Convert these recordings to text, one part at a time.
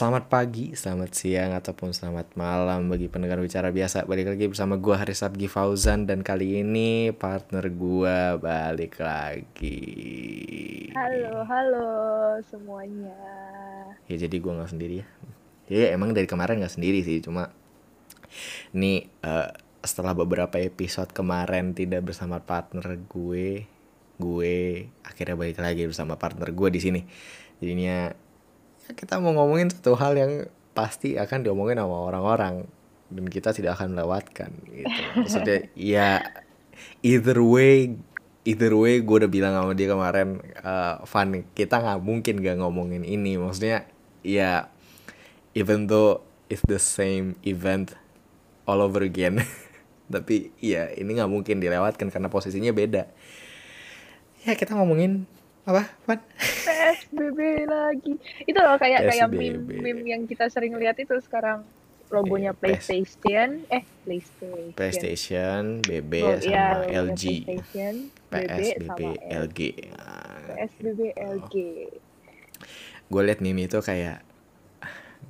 Selamat pagi, selamat siang, ataupun selamat malam bagi pendengar bicara biasa. Balik lagi bersama gue Haris Abgi Fauzan Dan kali ini partner gue balik lagi. Halo, halo semuanya. Ya jadi gue gak sendiri ya. Ya emang dari kemarin gak sendiri sih Cuma Nih uh, setelah beberapa episode kemarin tidak bersama partner gue Gue akhirnya balik lagi bersama partner gue di sini. Jadinya kita mau ngomongin satu hal yang pasti akan diomongin sama orang-orang. Dan kita tidak akan melewatkan gitu. Maksudnya ya either way either way gue udah bilang sama dia kemarin uh, Van kita nggak mungkin gak ngomongin ini. Maksudnya ya even though it's the same event all over again tapi ya ini nggak mungkin dilewatkan karena posisinya beda. Ya kita ngomongin apa Van? PSBB lagi. Itu loh kayak kayak meme meme yang kita sering lihat itu sekarang logonya PlayStation. Eh PlayStation. PlayStation BB oh, sama iya, LG PlayStation PSBB LG PSBB LG gue liat meme itu kayak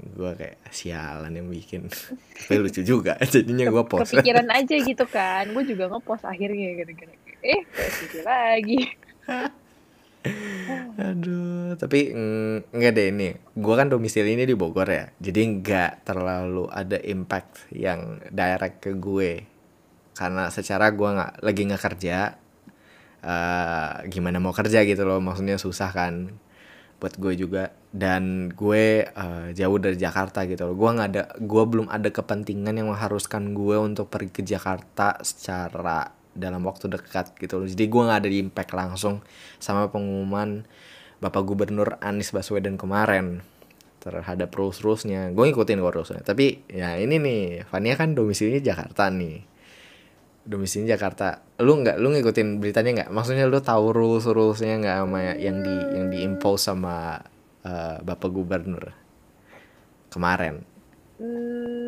gue kayak sialan yang bikin. Tapi lucu juga jadinya gue post. Kepikiran aja gitu kan gue juga ngepost akhirnya gara-gara eh PSBB lagi Aduh, tapi mm, enggak deh ini. Gua kan domisili ini di Bogor ya. Jadi enggak terlalu ada impact yang direct ke gue. Karena secara gua nggak lagi nggak kerja. Uh, gimana mau kerja gitu loh, maksudnya susah kan buat gue juga dan gue uh, jauh dari Jakarta gitu loh. Gua nggak ada, gue belum ada kepentingan yang mengharuskan gue untuk pergi ke Jakarta secara dalam waktu dekat gitu loh. Jadi gue nggak ada di impact langsung sama pengumuman Bapak Gubernur Anies Baswedan kemarin terhadap rules-rulesnya. Gue ngikutin kok rulesnya. Tapi ya ini nih, Fania kan domisilinya Jakarta nih. Domisilinya Jakarta. Lu nggak, lu ngikutin beritanya nggak? Maksudnya lu tahu rules-rulesnya nggak sama yang di yang diimpose sama uh, Bapak Gubernur kemarin? Hmm,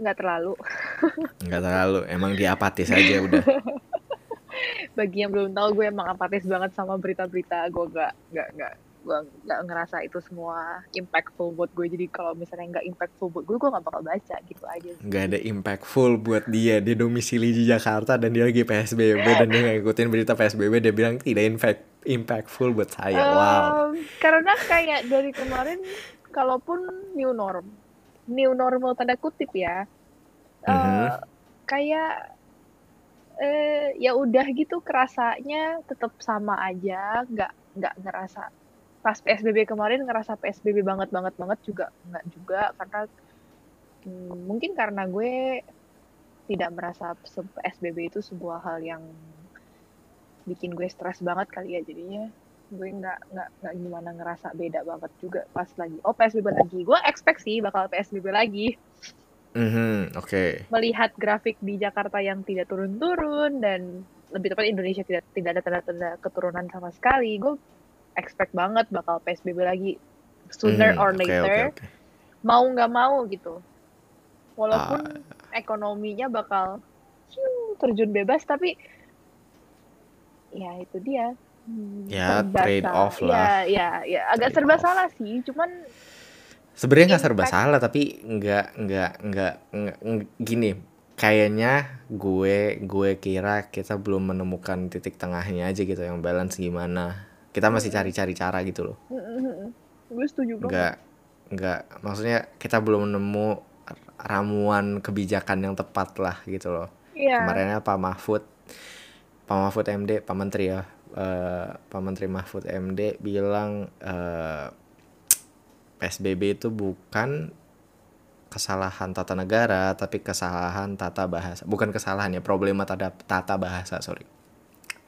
nggak terlalu. Nggak terlalu emang dia apatis aja udah. Bagi yang belum tahu gue emang apatis banget sama berita-berita. Gue nggak nggak nggak gue nggak ngerasa itu semua impactful buat gue. Jadi kalau misalnya nggak impactful buat gue gue nggak bakal baca gitu aja nggak ada impactful buat dia. Dia domisili di Jakarta dan dia lagi PSBB dan dia nggak ikutin berita PSBB dia bilang tidak impact impactful buat saya. Um, wow karena kayak dari kemarin kalaupun new norm new normal tanda kutip ya. Uh, mm-hmm. kayak uh, ya udah gitu kerasanya tetap sama aja. Nggak nggak ngerasa pas psbb kemarin ngerasa psbb banget banget banget juga nggak juga. Karena hmm, mungkin karena gue tidak merasa psbb itu sebuah hal yang bikin gue stres banget kali ya jadinya gue nggak nggak nggak gimana ngerasa beda banget juga pas lagi. Oh psbb lagi. Gue expect sih bakal psbb lagi. Mm-hmm, oke. Okay. melihat grafik di Jakarta yang tidak turun-turun dan lebih tepat Indonesia tidak tidak ada tanda-tanda keturunan sama sekali gue expect banget bakal psbb lagi. Sooner mm, or later okay, okay, okay. mau nggak mau gitu. Walaupun uh... ekonominya bakal terjun bebas tapi ya itu dia ya trade off lah. ya ya. Ya agak serba off. salah sih cuman sebenarnya nggak serba salah tapi nggak nggak nggak gini. Kayaknya gue gue kira kita belum menemukan titik tengahnya aja gitu yang balance gimana. Kita masih cari-cari cara gitu loh. Gue setuju banget. Nggak nggak maksudnya kita belum nemu ramuan kebijakan yang tepat lah gitu loh. Yeah. kemarinnya Pak Mahfud Pak Mahfud MD Pak Menteri ya uh, Pak Menteri Mahfud MD bilang uh, eh, PSBB itu bukan kesalahan tata negara tapi kesalahan tata bahasa. Bukan kesalahan ya problema tata tata bahasa sorry.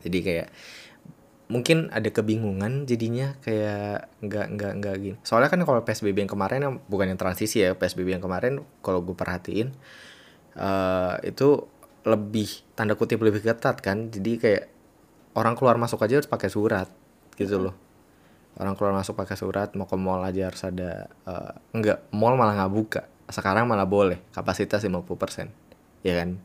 Jadi kayak mungkin ada kebingungan jadinya kayak nggak nggak nggak gini. Soalnya kan kalau psbb yang kemarin yang bukan yang transisi ya psbb yang kemarin kalau gue perhatiin uh, itu lebih tanda kutip lebih ketat kan. Jadi kayak orang keluar masuk aja harus pakai surat gitu loh. Orang keluar masuk pakai surat mau ke mall aja harus ada uh, enggak mall malah nggak buka. Sekarang malah boleh kapasitas 50% ya kan?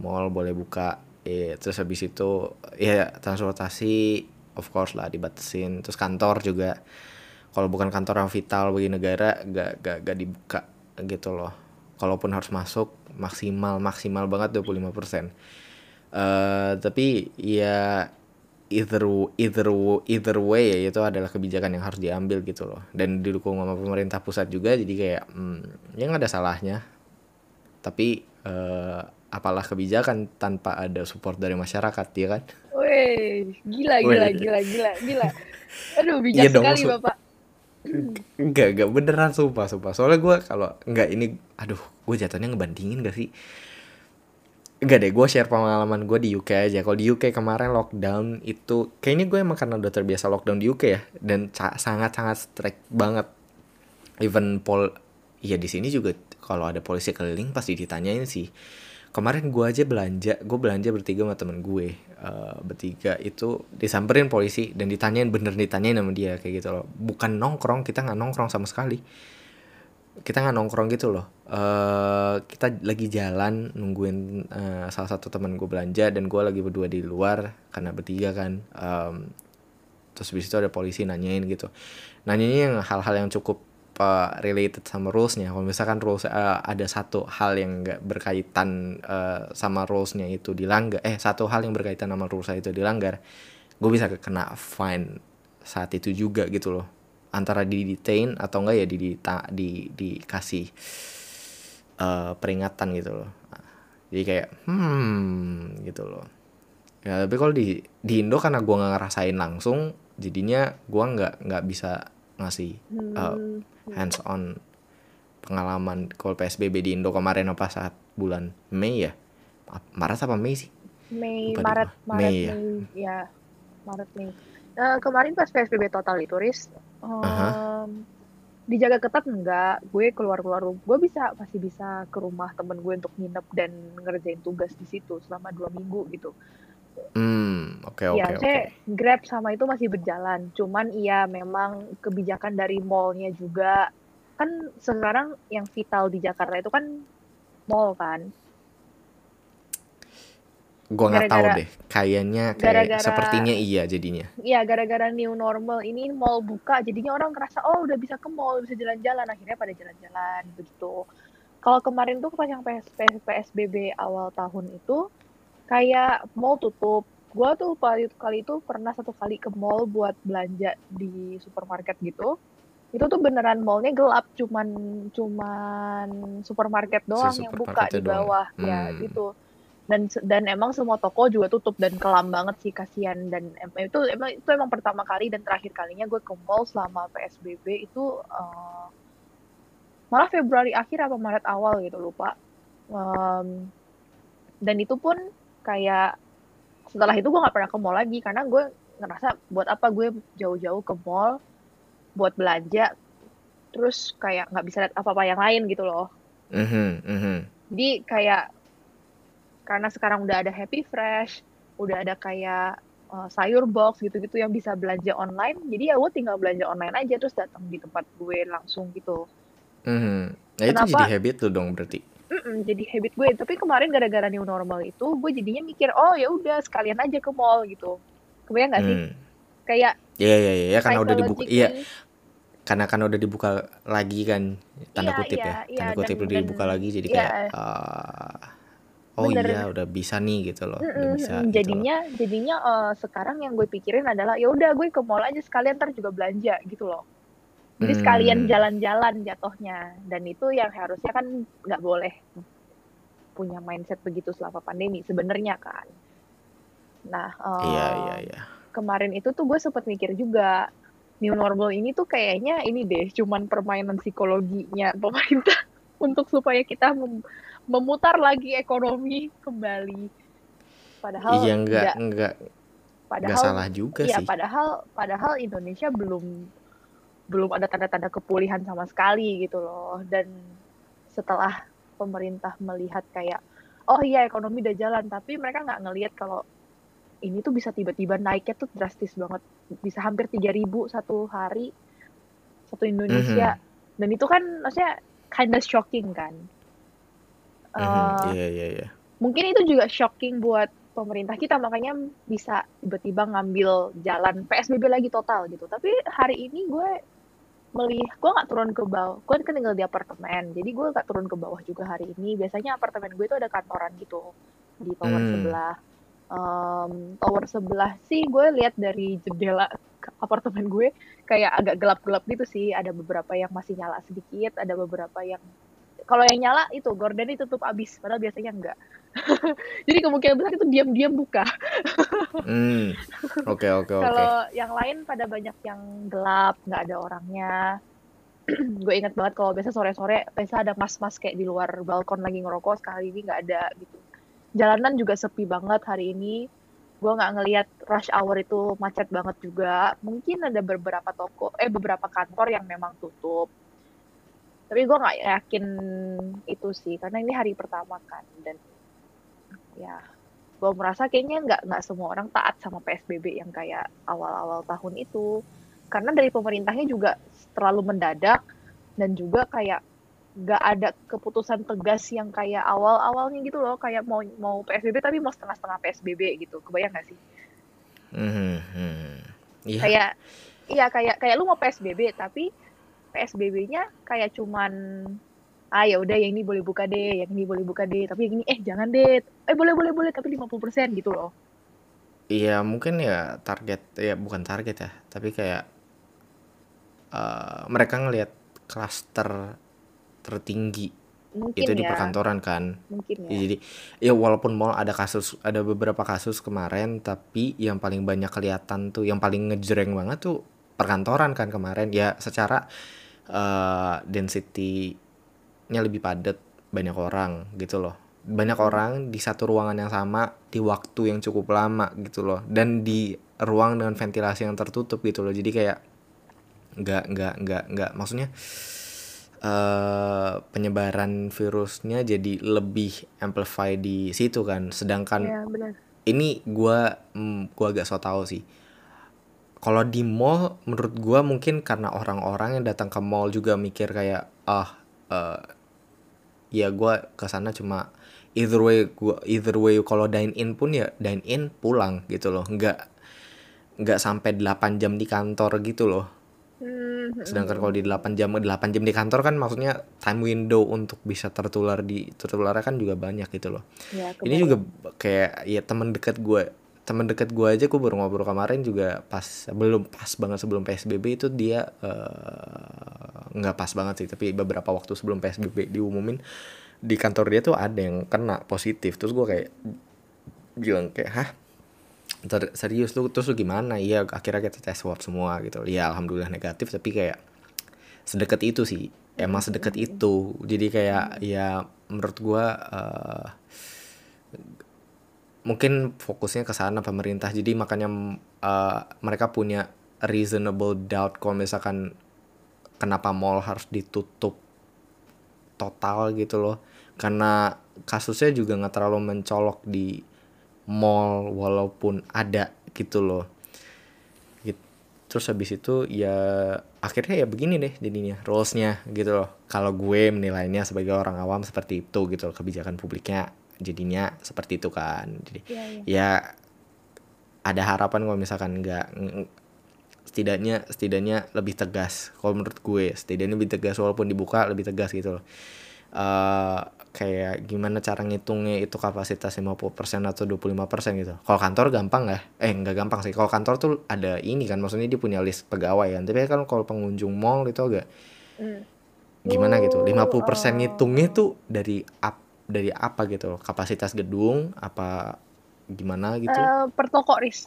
Mall boleh buka ya, terus habis itu ya transportasi of course lah dibatasin. Terus kantor juga kalau bukan kantor yang vital bagi negara gak gak gak dibuka gitu loh. Kalaupun harus masuk maksimal maksimal banget 25% persen uh, tapi ya either either either way ya itu adalah kebijakan yang harus diambil gitu loh dan didukung sama pemerintah pusat juga jadi kayak hmm, ya nggak ada salahnya tapi uh, apalah kebijakan tanpa ada support dari masyarakat ya kan Wih, gila gila Wih. gila gila gila aduh bijak iya sekali dong, bapak Enggak, enggak beneran sumpah, sumpah. Soalnya gue kalau enggak ini, aduh, gue jatuhnya ngebandingin gak sih? Enggak deh, gue share pengalaman gue di UK aja. Kalau di UK kemarin lockdown itu, kayaknya gue emang karena udah terbiasa lockdown di UK ya, dan sangat-sangat strict banget. Even pol, ya di sini juga kalau ada polisi keliling pasti ditanyain sih. Kemarin gue aja belanja, gue belanja bertiga sama temen gue. Uh, bertiga itu disamperin polisi dan ditanyain bener ditanyain sama dia kayak gitu loh. Bukan nongkrong, kita nggak nongkrong sama sekali kita nggak nongkrong gitu loh. Uh, kita lagi jalan nungguin uh, salah satu teman gue belanja dan gue lagi berdua di luar karena bertiga kan. Um, terus habis itu ada polisi nanyain gitu. Nanyanya yang hal-hal yang cukup uh, related sama rulesnya. Kalau misalkan rules uh, ada satu hal yang nggak berkaitan uh, sama rulesnya itu dilanggar eh satu hal yang berkaitan sama rules itu dilanggar gue bisa kena fine saat itu juga gitu loh antara di detain atau enggak ya di di di dikasih uh, peringatan gitu loh. Jadi kayak hmm gitu loh. Ya tapi kalau di di Indo karena gue nggak ngerasain langsung jadinya gue nggak nggak bisa ngasih uh, hands on pengalaman kalau PSBB di Indo kemarin apa saat bulan Mei ya. Maret apa Mei sih? Mei Maret Maret Mei, ya. Mei ya Maret Mei. Uh, kemarin pas PSBB total itu Riz um, dijaga ketat enggak? Gue keluar keluar gue bisa masih bisa ke rumah temen gue untuk nginep dan ngerjain tugas di situ selama dua minggu gitu. Hmm, oke okay, ya, oke. Saya Grab sama itu masih berjalan. Cuman iya memang kebijakan dari mallnya juga. Kan sekarang yang vital di Jakarta itu kan mall kan. Gua nggak tahu deh, kayaknya kayak gara-gara, sepertinya iya jadinya. Iya, gara-gara new normal ini mall buka, jadinya orang ngerasa oh udah bisa ke mall, bisa jalan-jalan, akhirnya pada jalan-jalan begitu. Kalau kemarin tuh pas yang PS, PS, PSBB awal tahun itu kayak mall tutup. Gua tuh kali, kali itu pernah satu kali ke mall buat belanja di supermarket gitu. Itu tuh beneran mallnya gelap, cuman cuman supermarket doang si yang buka di bawah, doang. ya hmm. gitu dan dan emang semua toko juga tutup dan kelam banget sih kasihan. Dan em, itu emang itu emang pertama kali dan terakhir kalinya gue ke mall selama psbb itu uh, malah Februari akhir apa Maret awal gitu lupa. Um, dan itu pun kayak setelah itu gue nggak pernah ke mall lagi karena gue ngerasa buat apa gue jauh-jauh ke mall buat belanja terus kayak nggak bisa lihat apa-apa yang lain gitu loh. Mm -hmm, mm -hmm. jadi kayak karena sekarang udah ada Happy Fresh, udah ada kayak uh, sayur box gitu-gitu yang bisa belanja online. Jadi ya gue tinggal belanja online aja terus datang di tempat gue langsung gitu. Mm-hmm. Nah Kenapa? itu jadi habit tuh dong berarti. Mm-mm, jadi habit gue. Tapi kemarin gara-gara new normal itu gue jadinya mikir oh ya udah sekalian aja ke mall gitu. Kebayang gak sih? Mm. Kayak Iya iya iya karena udah dibuka iya karena kan udah dibuka lagi kan tanda iya, kutip iya, ya. Iya, tanda kutip dan, udah dibuka dan, lagi jadi iya, kayak uh, oh Bener. iya udah bisa nih gitu loh udah bisa gitu jadinya jadinya uh, sekarang yang gue pikirin adalah ya udah gue ke mall aja sekalian ntar juga belanja gitu loh. Jadi hmm. sekalian jalan-jalan jatuhnya. Dan itu yang harusnya kan nggak boleh punya mindset begitu selama pandemi sebenarnya kan. Nah uh, iya iya iya. kemarin itu tuh gue sempat mikir juga new normal ini tuh kayaknya ini deh cuman permainan psikologinya pemerintah untuk supaya kita memutar lagi ekonomi kembali. Padahal iya enggak enggak, enggak padahal enggak salah juga iya, sih. padahal padahal Indonesia belum belum ada tanda-tanda kepulihan sama sekali gitu loh. Dan setelah pemerintah melihat kayak oh iya ekonomi udah jalan, tapi mereka nggak ngelihat kalau ini tuh bisa tiba-tiba naiknya tuh drastis banget, bisa hampir 3000 satu hari satu Indonesia. Mm -hmm. Dan itu kan maksudnya kind of shocking kan Uh, iya iya iya. Mungkin itu juga shocking buat pemerintah kita makanya bisa tiba-tiba ngambil jalan PSBB lagi total gitu. Tapi hari ini gue melihat gue nggak turun ke bawah gue kan tinggal di apartemen jadi gue nggak turun ke bawah juga hari ini biasanya apartemen gue itu ada kantoran gitu di tower Hmm. sebelah um, tower sebelah sih gue lihat dari jendela apartemen gue kayak agak gelap-gelap gitu sih ada beberapa yang masih nyala sedikit ada beberapa yang kalau yang nyala itu gorden ditutup abis padahal biasanya enggak jadi kemungkinan besar itu diam-diam buka Hmm. Oke oke oke. kalau yang lain pada banyak yang gelap, nggak ada orangnya. gue inget banget kalau biasa sore-sore biasa ada mas-mas kayak di luar balkon lagi ngerokok sekali ini nggak ada gitu. Jalanan juga sepi banget hari ini. Gue nggak ngelihat rush hour itu macet banget juga. Mungkin ada beberapa toko, eh beberapa kantor yang memang tutup. Tapi gue nggak yakin itu sih, karena ini hari pertama kan dan ya gue merasa kayaknya nggak nggak semua orang taat sama PSBB yang kayak awal-awal tahun itu karena dari pemerintahnya juga terlalu mendadak dan juga kayak nggak ada keputusan tegas yang kayak awal-awalnya gitu loh kayak mau mau PSBB tapi mau setengah-setengah PSBB gitu kebayang nggak sih Hmm, hmm. Iya. kayak iya kayak kayak lu mau PSBB tapi PSBB-nya kayak cuman ah ya udah yang ini boleh buka deh, yang ini boleh buka deh, tapi yang ini eh jangan deh. Eh boleh boleh boleh tapi 50% gitu loh. Iya mungkin ya target ya bukan target ya tapi kayak eh, mereka ngelihat klaster tertinggi Mungkin itu di ya, perkantoran kan. Mungkin Ya, jadi ya walaupun mau ada kasus ada beberapa kasus kemarin tapi yang paling banyak kelihatan tuh yang paling ngejreng banget tuh perkantoran kan kemarin. Ya secara eh, density-nya lebih padat banyak orang gitu loh. Banyak orang di satu ruangan yang sama di waktu yang cukup lama gitu loh. Dan di ruang dengan ventilasi yang tertutup gitu loh. Jadi kayak nggak nggak nggak nggak. Maksudnya eh penyebaran virusnya jadi lebih amplify di situ kan. Sedangkan benar. ini gua mm, gua agak so tau sih kalau di mall menurut gua mungkin karena orang-orang yang datang ke mall juga mikir kayak ah eh, ya gua ke sana cuma either way gua either way kalau dine in pun ya dine in pulang gitu loh. Nggak nggak sampai 8 jam di kantor gitu loh. Hmm, sedangkan kalau di 8 jam 8 jam di kantor kan maksudnya time window untuk bisa tertular di tertularnya kan juga banyak gitu loh. Ya, ini juga kayak ya teman dekat gue teman dekat gue aja gue baru ngobrol kemarin juga pas belum pas banget sebelum psbb itu dia eh, nggak pas banget sih tapi beberapa waktu sebelum psbb diumumin di kantor dia tuh ada yang kena positif. Terus gue kayak bilang kayak hah? Serius lu? Terus lu gimana? Iya akhirnya kita tes swab semua gitu. Ya alhamdulillah negatif tapi kayak sedekat itu sih. Emang sedekat itu. Jadi kayak ya menurut gua eh, mungkin fokusnya ke sana pemerintah. Jadi makanya eh, mereka punya reasonable doubt kalau misalkan kenapa mall harus ditutup total gitu loh. Karena kasusnya juga nggak terlalu mencolok di mall walaupun ada gitu loh. Git- terus habis itu ya akhirnya ya begini deh jadinya rulesnya gitu loh. Kalau gue menilainya sebagai orang awam seperti itu gitu loh kebijakan publiknya jadinya seperti itu kan jadi Iya, iya. ya ada harapan kalau misalkan nggak ng- setidaknya setidaknya lebih tegas kalau menurut gue setidaknya lebih tegas walaupun dibuka lebih tegas gitu loh eh kayak gimana cara ngitungnya itu kapasitas 50% atau 25% gitu. Kalau kantor gampang lah. Eh nggak gampang sih. Kalau kantor tuh ada ini kan maksudnya dia punya list pegawai kan. Tapi kan kalau pengunjung mall itu agak Hmm. gimana gitu. Oh, 50% oh. ngitungnya tuh dari ap dari apa gitu loh. Kapasitas gedung apa gimana gitu Eh, per toko ris.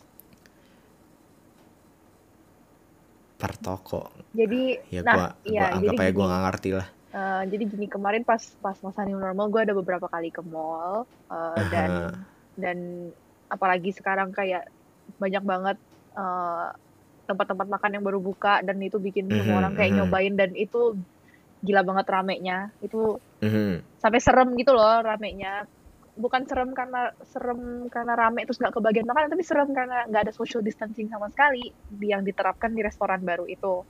per toko. Jadi, Ya nah, gua iya, gua anggap jadi aja gini. nggak ngerti lah. Eh, jadi gini kemarin pas pas masa new normal gue ada beberapa kali ke mall eh, dan Aha. dan apalagi sekarang kayak banyak banget eh, tempat-tempat makan yang baru buka dan itu bikin semua Mhm, orang kayak mhm. nyobain dan itu gila banget ramenya itu Mhm. sampai serem gitu loh ramenya bukan serem karena serem karena rame terus nggak kebagian makanan tapi serem karena nggak ada social distancing sama sekali yang diterapkan di restoran baru itu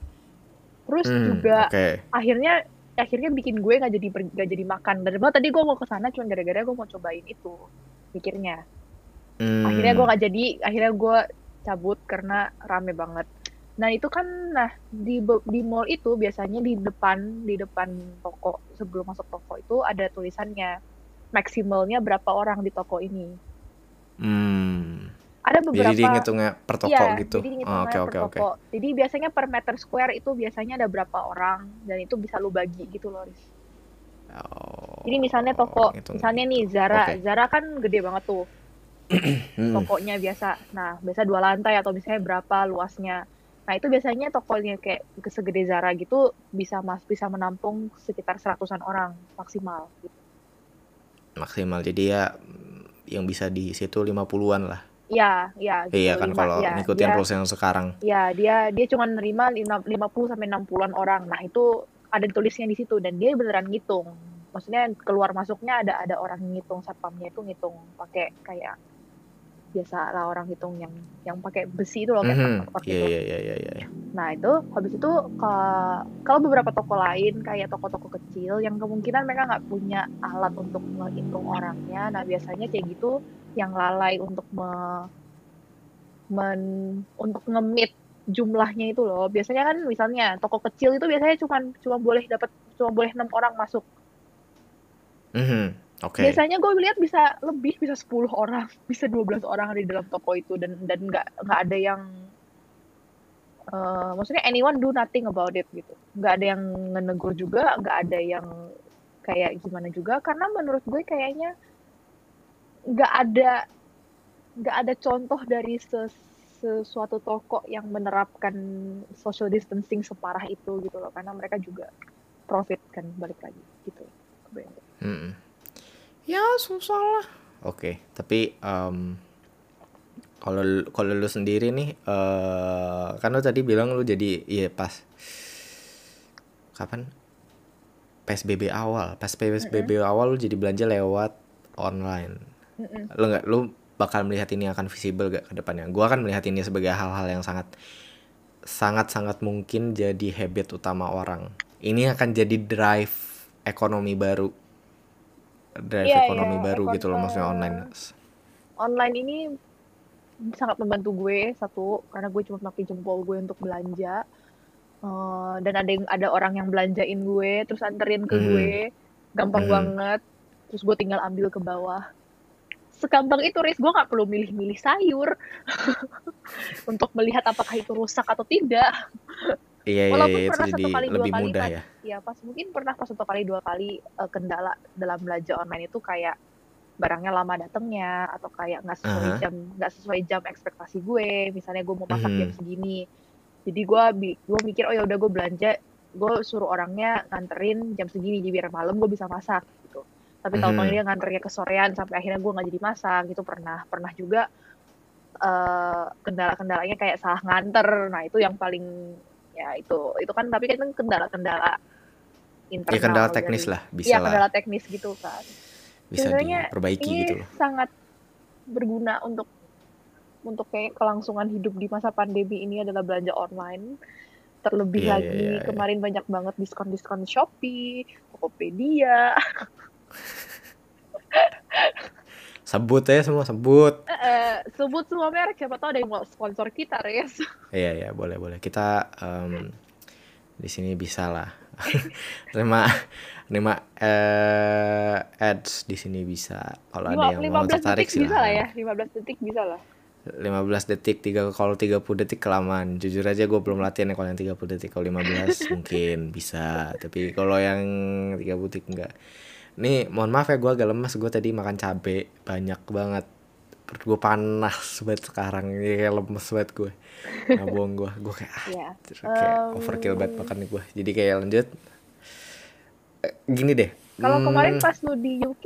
terus Hmm, juga Oke. akhirnya akhirnya bikin gue nggak jadi nggak jadi makan dan malah tadi gue mau ke sana cuma gara-gara gue mau cobain itu mikirnya Hmm. akhirnya gue nggak jadi akhirnya gue cabut karena rame banget Nah itu kan, nah di di mall itu biasanya di depan di depan toko sebelum masuk toko itu ada tulisannya maksimalnya berapa orang di toko ini. Hmm. Ada beberapa. Jadi ngitungnya per toko iya, gitu. Jadi oh, okay, per okay, toko. Okay. Jadi biasanya per meter square itu biasanya ada berapa orang dan itu bisa lu bagi gitu loh, Riz. Oh, Jadi misalnya toko, misalnya nih. Zara, Oke. Zara kan gede banget tuh Hmm. tokonya biasa. Nah, biasa dua lantai atau misalnya berapa luasnya. Nah, itu biasanya tokonya kayak segede Zara gitu bisa mas bisa menampung sekitar seratusan orang maksimal gitu. Maksimal. Jadi ya yang bisa di situ 50-an lah. Iya, iya gitu. Iya kan lima- kalau iya, ngikutin dia- rules yang sekarang. Ya, dia dia cuma nerima lima- 50 sampai 60-an orang. Nah, itu ada tulisnya di situ dan dia beneran ngitung. Maksudnya keluar masuknya ada ada orang ngitung satpamnya itu ngitung pakai kayak biasa lah orang hitung yang yang pakai besi itu loh kayak Mhm. kotak-kotak Iya gitu. iya iya iya iya. Nah, itu habis itu ke- kalau beberapa toko lain kayak toko-toko kecil yang kemungkinan mereka nggak punya alat untuk menghitung orangnya. Nah, biasanya kayak gitu yang lalai untuk me- men- untuk ngemit jumlahnya itu loh. Biasanya kan misalnya toko kecil itu biasanya cuma cuma boleh dapat cuma boleh enam orang masuk. Mhm. Oke. Biasanya gue lihat bisa lebih, bisa 10 orang, bisa 12 orang di dalam toko itu dan dan nggak nggak ada yang eh, maksudnya anyone do nothing about it gitu. Nggak ada yang ngenegur juga, nggak ada yang kayak gimana juga karena menurut gue kayaknya nggak ada nggak ada contoh dari ses- sesuatu toko yang menerapkan social distancing separah itu gitu loh karena mereka juga profit kan balik lagi gitu. Kebayang. Ya susah lah. Oke, tapi em, kalau kalau lu sendiri nih, eh kan lu tadi bilang lu jadi iya pas kapan? PSBB awal. Pas PSBB awal lu jadi belanja lewat online. Mm-mm. Lu nggak lu bakal melihat ini akan visible gak ke depannya? Gua akan melihat ini sebagai hal-hal yang sangat sangat sangat mungkin jadi habit utama orang. Ini akan jadi drive ekonomi baru. Drive Iya, ekonomi iya, baru gitu loh maksudnya online. online ini sangat membantu gue satu karena gue cuma pakai jempol gue untuk belanja. Eh, dan ada yang ada orang yang belanjain gue terus anterin ke Mhm. gue. Gampang Mhm. banget. Terus gue tinggal ambil ke bawah. Segampang itu Riz gue nggak perlu milih-milih sayur. Untuk melihat apakah itu rusak atau tidak Iya iya Walaupun iya, itu pernah jadi satu kali dua lebih kali mudah pas- ya. ya pas mungkin pernah pas satu kali dua kali eh, kendala dalam belanja online itu kayak barangnya lama datangnya atau kayak nggak sesuai Aha. jam nggak sesuai jam ekspektasi gue misalnya gue mau masak Mhm. jam segini jadi gue gue mikir oh ya udah gue belanja gue suruh orangnya nganterin jam segini jadi biar malam gue bisa masak gitu tapi tahu-tahu Mhm. dia nganternya kesorean sampai akhirnya gue nggak jadi masak gitu pernah pernah juga eh, kendala-kendalanya kayak salah nganter nah itu yang paling ya itu. Itu kan tapi kan kendala-kendala internal Ya kendala teknis dari- lah, bisa lah, kendala teknis gitu kan. Bisa sebenarnya diperbaiki ini gitu loh. sangat berguna untuk untuk kayak kelangsungan hidup di masa pandemi ini adalah belanja online. Terlebih Iya, iya, lagi iya, iya. kemarin banyak banget diskon-diskon Shopee, Tokopedia, Sebut ya semua sebut. Eh, eh, sebut semua merek siapa tahu ada yang mau sponsor kita, Res. Iya iya boleh boleh. Kita em, di sini bisa lah. terima terima eh, ads di sini bisa. Kalau ada yang mau 15 tertarik detik bisa lah ya, silahkan. 15 detik bisa lah. 15 detik tiga kalau 30 detik kelamaan. Jujur aja gue belum latihan ya kalau yang 30 detik. Kalau 15 mungkin bisa. Tapi kalau yang 30 detik enggak. Nih, mohon maaf ya gue agak lemas. Gue tadi makan cabe banyak banget. Perut gue panas banget sekarang. Ini kayak lemes banget gue. Nggak bohong gue. Gue kayak ah, Iya. kayak Em, overkill banget makan gue. Jadi kayak lanjut. Eh, Gini deh. Kalau Hmm, kemarin pas lu di UK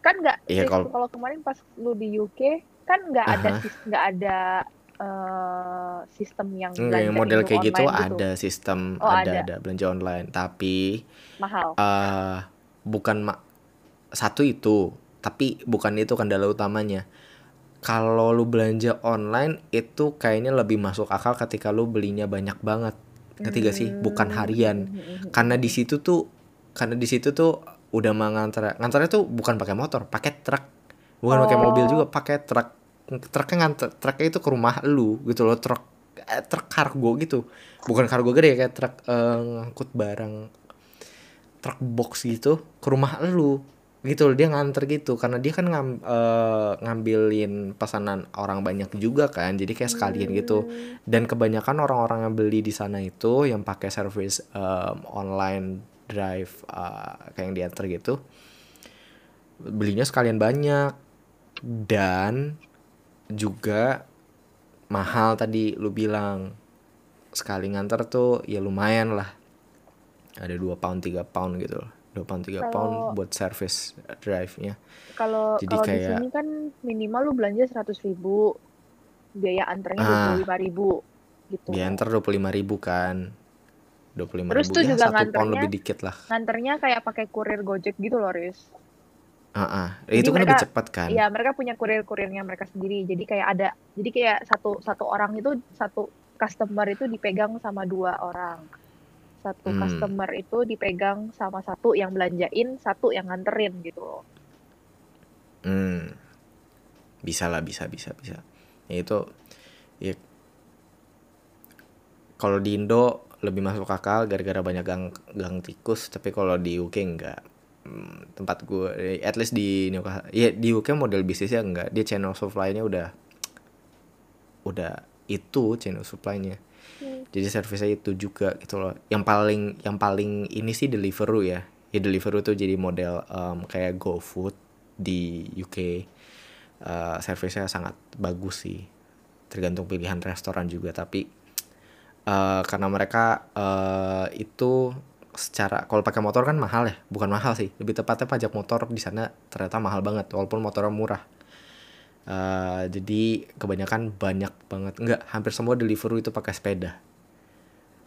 kan nggak Iya, Ris, kalau- kalau kemarin pas lu di UK kan nggak ada Aha. sis- nggak ada eh, sistem yang yang belanja model Indo kayak gitu online ada sistem Oh, ada ada. ada belanja online tapi mahal. eh bukan ma- satu itu tapi bukan itu kendala utamanya. Kalau lu belanja online itu kayaknya lebih masuk akal ketika lu belinya banyak banget. Ngerti gak sih? Bukan harian. Hmm. karena di situ tuh karena di situ tuh udah mau nganter nganternya tuh bukan pakai motor pakai truk. Bukan pakai Oh. mobil juga pakai truk. Truknya nganter truknya itu ke rumah lu gitu loh truk eh, truk kargo gitu. Bukan kargo gede kayak truk eh, ngangkut barang truk box gitu ke rumah lu. Gitu dia nganter gitu. Karena dia kan ngam, eh, ngambilin pesanan orang banyak juga kan. Jadi kayak sekalian gitu. Dan kebanyakan orang-orang yang beli di sana itu yang pakai service em, online drive eh, kayak yang diantar gitu belinya sekalian banyak. Dan juga mahal tadi lu bilang. Sekali nganter tuh ya lumayan lah ada 2 pound 3 pound gitu loh 2 pound 3 Kalau- pound buat service drive-nya Kalau Jadi kalau di kayak- sini kan minimal lu belanja seratus ribu, biaya antarnya dua Ah. puluh lima ribu gitu. dia antar 25 ribu kan 25 Terus ribu tuh ya juga satu pound lebih dikit lah Nganternya kayak pakai kurir Gojek gitu loh, Riz. Ah, ah. Jadi itu kan lebih mereka- cepat kan Iya, mereka punya kurir-kurirnya mereka sendiri. Jadi kayak ada, jadi kayak satu satu orang itu satu customer itu dipegang sama dua orang. Satu Hmm. customer itu dipegang sama satu yang belanjain, satu yang nganterin gitu loh. Hmm. Bisa lah, bisa, bisa, bisa. Ya itu ya kalau di Indo lebih masuk akal gara-gara banyak gang gang tikus, tapi kalau di UK enggak. Hmm, tempat gue at least di Newcastle ya di UK model bisnisnya enggak dia channel supply-nya udah udah itu channel supply-nya Hmm. jadi servisnya itu juga gitu loh. Yang paling yang paling ini sih Deliveroo ya. Ya Deliveroo tuh jadi model em, kayak GoFood di UK Eh, servisnya sangat bagus sih. Tergantung pilihan restoran juga tapi eh, karena mereka eh, itu secara kalau pakai motor kan mahal ya. Bukan mahal sih lebih tepatnya pajak motor di sana ternyata mahal banget walaupun motornya murah Eh, jadi kebanyakan banyak banget. Enggak hampir semua Deliveroo itu pakai sepeda.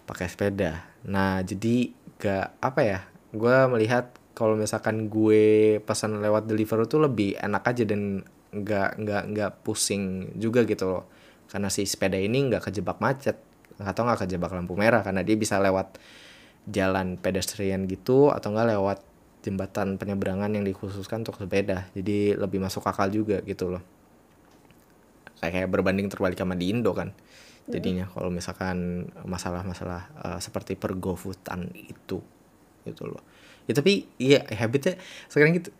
Pakai sepeda. Nah jadi gak apa ya gue melihat kalau misalkan gue pesan lewat Deliveroo tuh lebih enak aja dan nggak nggak nggak pusing juga gitu loh. Karena si sepeda ini nggak kejebak macet atau nggak kejebak lampu merah karena dia bisa lewat jalan pedestrian gitu atau nggak lewat jembatan penyeberangan yang dikhususkan untuk sepeda. Jadi lebih masuk akal juga gitu loh kayak kayak berbanding terbalik sama di Indo kan jadinya. Kalau misalkan masalah-masalah eh, seperti pergofoodan itu gitu loh. Ya tapi ya habitnya sekarang gitu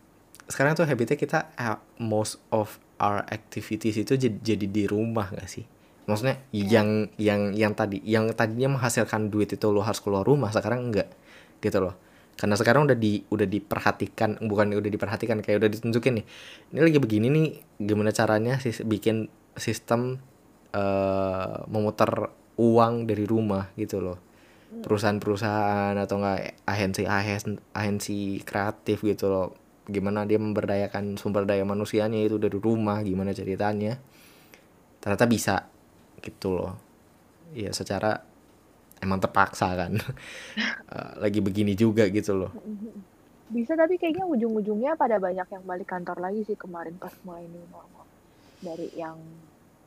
sekarang tuh habitnya kita eh, most of our activities itu jadi, jadi di rumah gak sih? Maksudnya yang yang yang tadi yang tadinya menghasilkan duit itu lo harus keluar rumah sekarang enggak gitu loh. Karena sekarang udah di udah diperhatikan bukan udah diperhatikan kayak udah ditunjukin nih ini lagi begini nih gimana caranya sih bikin sistem eh memutar uang dari rumah gitu loh. Perusahaan-perusahaan atau enggak agensi agensi kreatif gitu loh. Gimana dia memberdayakan sumber daya manusianya itu dari rumah gimana ceritanya. Ternyata bisa gitu loh. Ya secara emang terpaksa kan. Eh, lagi begini juga gitu loh. Bisa tapi kayaknya ujung-ujungnya pada banyak yang balik kantor lagi sih kemarin pas mulai new normal. Dari yang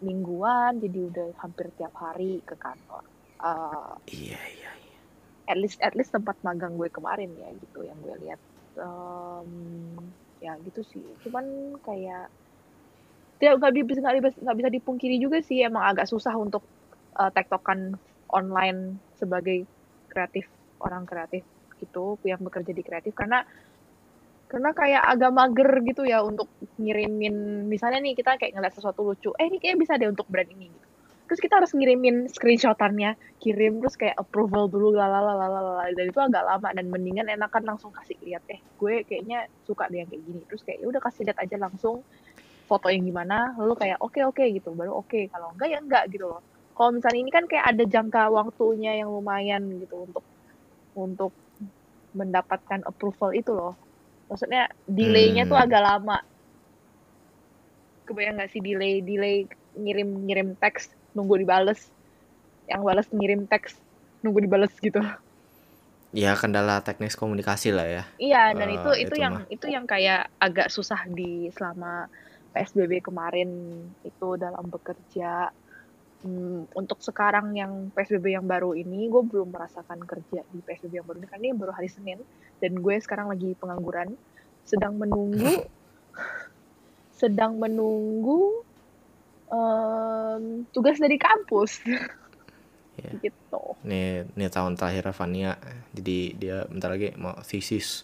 mingguan jadi udah hampir tiap hari ke kantor. Eh, iya iya iya. at least at least tempat magang gue kemarin ya gitu yang gue lihat Em, ya gitu sih cuman kayak tidak nggak bisa nggak bisa dipungkiri juga sih emang agak susah untuk eh, tektokan online sebagai kreatif orang kreatif gitu yang bekerja di kreatif karena karena kayak agak mager gitu ya untuk ngirimin misalnya nih kita kayak ngeliat sesuatu lucu eh ini kayak bisa deh untuk brand ini. Gitu terus kita harus ngirimin screenshotannya kirim terus kayak approval dulu lalalala dan itu agak lama dan mendingan enakan langsung kasih lihat eh gue kayaknya suka deh yang kayak gini. Terus kayak ya udah kasih lihat aja langsung foto yang gimana. Lalu kayak oke oke gitu. Baru oke kalau enggak ya enggak gitu loh. Kalau misalnya ini kan kayak ada jangka waktunya yang lumayan gitu untuk untuk mendapatkan approval itu loh maksudnya delaynya tuh Hmm. agak lama. Kebayang nggak sih delay delay ngirim ngirim teks nunggu dibales? Yang balas ngirim teks nunggu dibales gitu. Ya kendala teknis komunikasi lah ya. Iya dan Eh, itu itu itu yang mah. itu yang kayak agak susah di selama PSBB kemarin. Itu dalam bekerja Hmm, untuk sekarang yang PSBB yang baru ini gue belum merasakan kerja di PSBB yang baru ini karena ini baru hari Senin dan gue sekarang lagi pengangguran. Sedang menunggu sedang menunggu em, tugas dari kampus. Iya. gitu. Nih nih tahun terakhir Fania jadi dia bentar lagi mau thesis.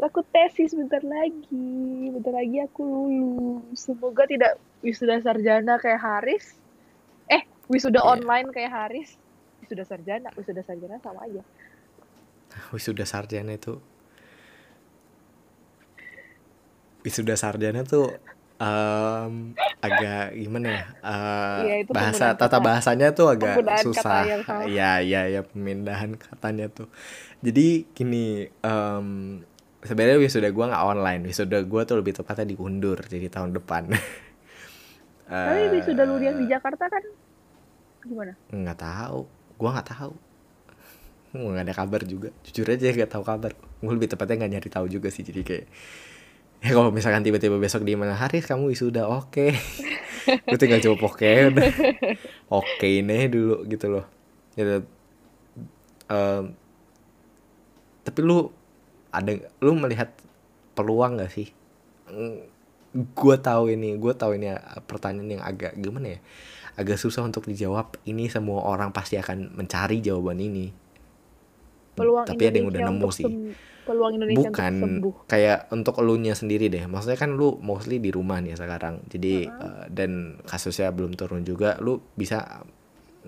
Aku tesis bentar lagi. Bentar lagi aku lulus. Semoga tidak wisuda sarjana kayak Haris wisuda Iya. online kayak Haris. Wisuda sarjana wisuda sarjana sama aja. Wisuda sarjana itu wisuda sarjana tuh em, agak gimana ya eh, itu bahasa tata kata. bahasanya tuh agak susah. ya ya ya pemindahan katanya tuh. Jadi gini em, sebenarnya wisuda gua nggak online. Wisuda gua tuh lebih tepatnya diundur jadi tahun depan. Tapi Eh, wisuda lu yang di Jakarta kan gimana? Nggak tahu. Gua nggak tahu. Nggak ada kabar juga. Jujur aja nggak tahu kabar. Gue lebih tepatnya nggak nyari tahu juga sih jadi kayak ya kalau misalkan tiba-tiba besok di mana hari kamu wisuda oke. Gue tinggal jawab oke. Oke nih dulu gitu loh. Gitu Em, tapi lu ada lu melihat peluang gak sih? Gue tahu ini gue tahu ini uh, pertanyaan yang agak gimana ya agak susah untuk dijawab. Ini semua orang pasti akan mencari jawaban ini. Peluang tapi ada yang udah Indonesia nemu untuk sih. peluang Indonesia bukan. untuk sembuh. Kayak untuk elunya sendiri deh. Maksudnya kan lu mostly di rumah nih sekarang. Jadi uh, dan kasusnya belum turun juga lu bisa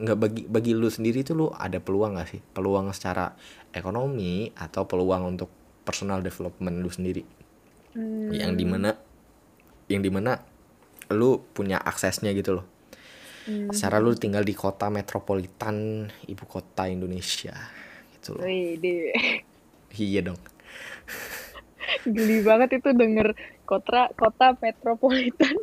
nggak bagi bagi lu sendiri tuh lu ada peluang gak sih? Peluang secara ekonomi atau peluang untuk personal development lu sendiri? Hmm, yang di mana yang di mana lu punya aksesnya gitu loh hmm. secara lu tinggal di kota metropolitan ibu kota Indonesia gitu loh Wede. iya dong geli banget itu denger kota kota metropolitan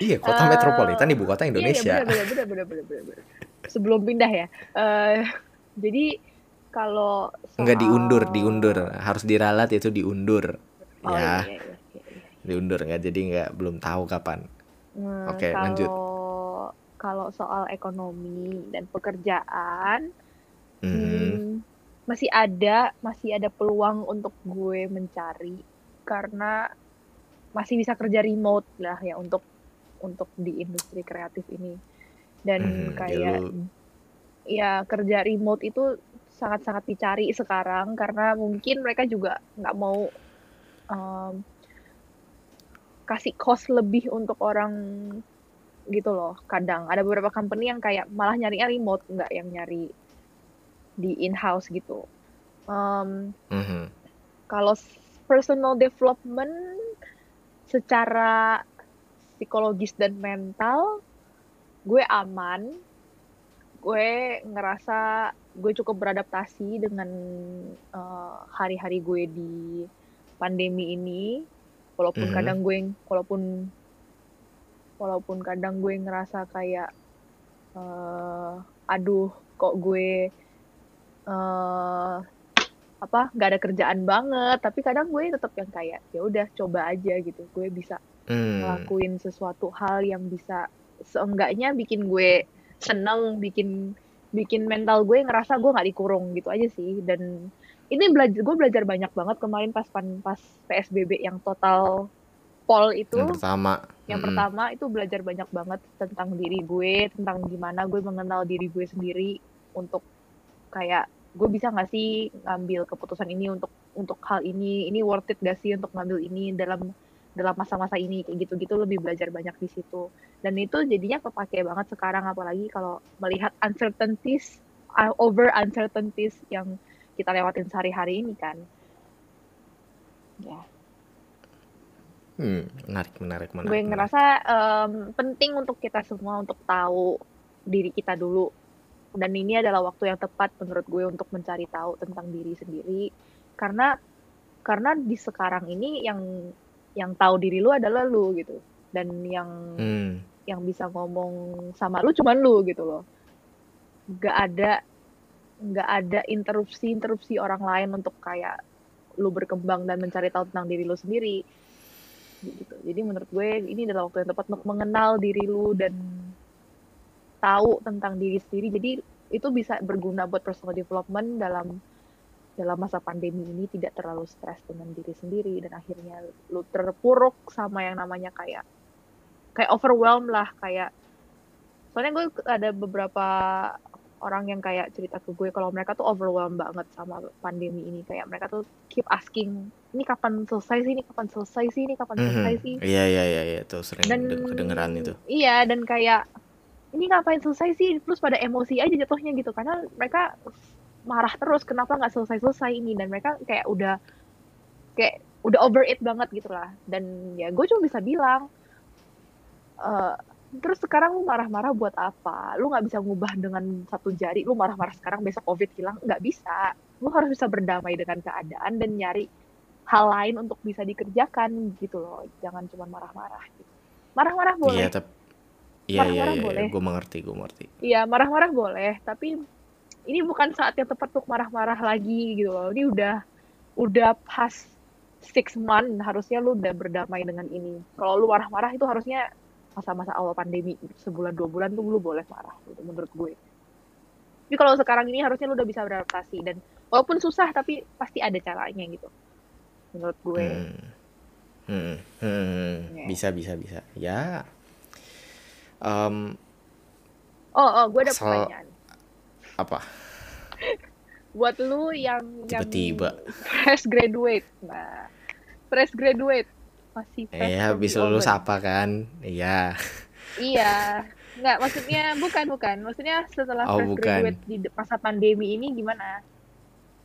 iya kota Eh, metropolitan ibu kota Indonesia Iya, iya benar, benar, benar, benar, benar. Sebelum pindah ya. eh jadi kalau Enggak soal- diundur, diundur. Harus diralat itu diundur. Oh, ya, iya, iya, iya, iya. diundur nggak jadi nggak belum tahu kapan. Hmm, Oke, kalau lanjut. kalau soal ekonomi dan pekerjaan Mhm. hmm, masih ada masih ada peluang untuk gue mencari karena masih bisa kerja remote lah ya untuk untuk di industri kreatif ini dan ya kayak lu- ya kerja remote itu sangat-sangat dicari sekarang karena mungkin mereka juga nggak mau um, kasih cost lebih untuk orang gitu loh kadang. Ada beberapa company yang kayak malah nyarinya remote nggak yang nyari di in-house gitu. Um, Mhm. kalau personal development secara psikologis dan mental gue aman. Gue ngerasa gue cukup beradaptasi dengan eh, hari-hari gue di pandemi ini walaupun Mhm. kadang gue walaupun walaupun kadang gue ngerasa kayak eh, aduh kok gue eh apa nggak ada kerjaan banget tapi kadang gue tetap yang kayak ya udah coba aja gitu gue bisa Hmm. ngelakuin sesuatu hal yang bisa seenggaknya bikin gue seneng bikin bikin mental gue ngerasa gue nggak dikurung gitu aja sih dan ini belajar gue belajar banyak banget kemarin pas pan- pas psbb yang total pol itu Yang pertama. yang Mhm. pertama itu belajar banyak banget tentang diri gue tentang gimana gue mengenal diri gue sendiri untuk kayak gue bisa nggak sih ngambil keputusan ini untuk untuk hal ini ini worth it gak sih untuk ngambil ini dalam dalam masa-masa ini kayak gitu-gitu lebih belajar banyak di situ dan itu jadinya kepake banget sekarang apalagi kalau melihat uncertainties uh, over uncertainties yang kita lewatin sehari-hari ini kan. Ya. Hmm, menarik, menarik, menarik. gue ngerasa em, penting untuk kita semua untuk tahu diri kita dulu. Dan ini adalah waktu yang tepat menurut gue untuk mencari tahu tentang diri sendiri. Karena karena di sekarang ini yang yang tahu diri lu adalah lu gitu. Dan yang Hmm. yang bisa ngomong sama lu cuman lu gitu loh. Nggak ada nggak ada interupsi interupsi orang lain untuk kayak lu berkembang dan mencari tahu tentang diri lu sendiri. Gitu. Jadi menurut gue ini adalah waktu yang tepat untuk mengenal diri lu dan tahu tentang diri sendiri. Jadi itu bisa berguna buat personal development dalam dalam masa pandemi ini tidak terlalu stres dengan diri sendiri dan akhirnya lu terpuruk sama yang namanya kayak kayak overwhelmed lah kayak soalnya gue ada beberapa orang yang kayak cerita ke gue kalau mereka tuh overwhelmed banget sama pandemi ini. Kayak mereka tuh keep asking ini kapan selesai sih? Ini kapan selesai sih? Ini kapan selesai sih? Iya iya iya iya. Tuh sering dan kedengeran itu. iya dan kayak ini ngapain selesai sih? Terus pada emosi aja jatuhnya gitu. Karena mereka marah terus kenapa nggak selesai selesai ini? Dan mereka kayak udah kayak udah over it banget gitu lah dan ya gue cuma bisa bilang uh, terus sekarang lu marah-marah buat apa? Lu nggak bisa ngubah dengan satu jari lu marah-marah sekarang besok covid hilang nggak bisa. Lu harus bisa berdamai dengan keadaan dan nyari hal lain untuk bisa dikerjakan gitu loh. Jangan cuma marah-marah gitu. marah-marah boleh. iya tapi iya iya, iya, iya. gue mengerti gue mengerti. Iya marah-marah boleh tapi ini bukan saat yang tepat untuk marah-marah lagi gitu loh. Ini udah udah pas six month harusnya lu udah berdamai dengan ini. Kalau lu marah-marah itu harusnya masa-masa awal pandemi sebulan dua bulan tuh lu boleh marah gitu menurut gue. Tapi kalau sekarang ini harusnya lu udah bisa beradaptasi dan walaupun susah tapi pasti ada caranya gitu. Menurut gue. Hmm. Hmm. Hmm. Yeah. bisa bisa bisa. Ya. Um, oh oh gue ada asal... pertanyaan. apa? Buat lu yang tiba-tiba. fresh graduate nah fresh graduate masih fresh eh habis lulus apa kan? Iya. Iya. Nggak maksudnya bukan bukan. Maksudnya setelah oh, fresh bukan. graduate di masa pandemi ini gimana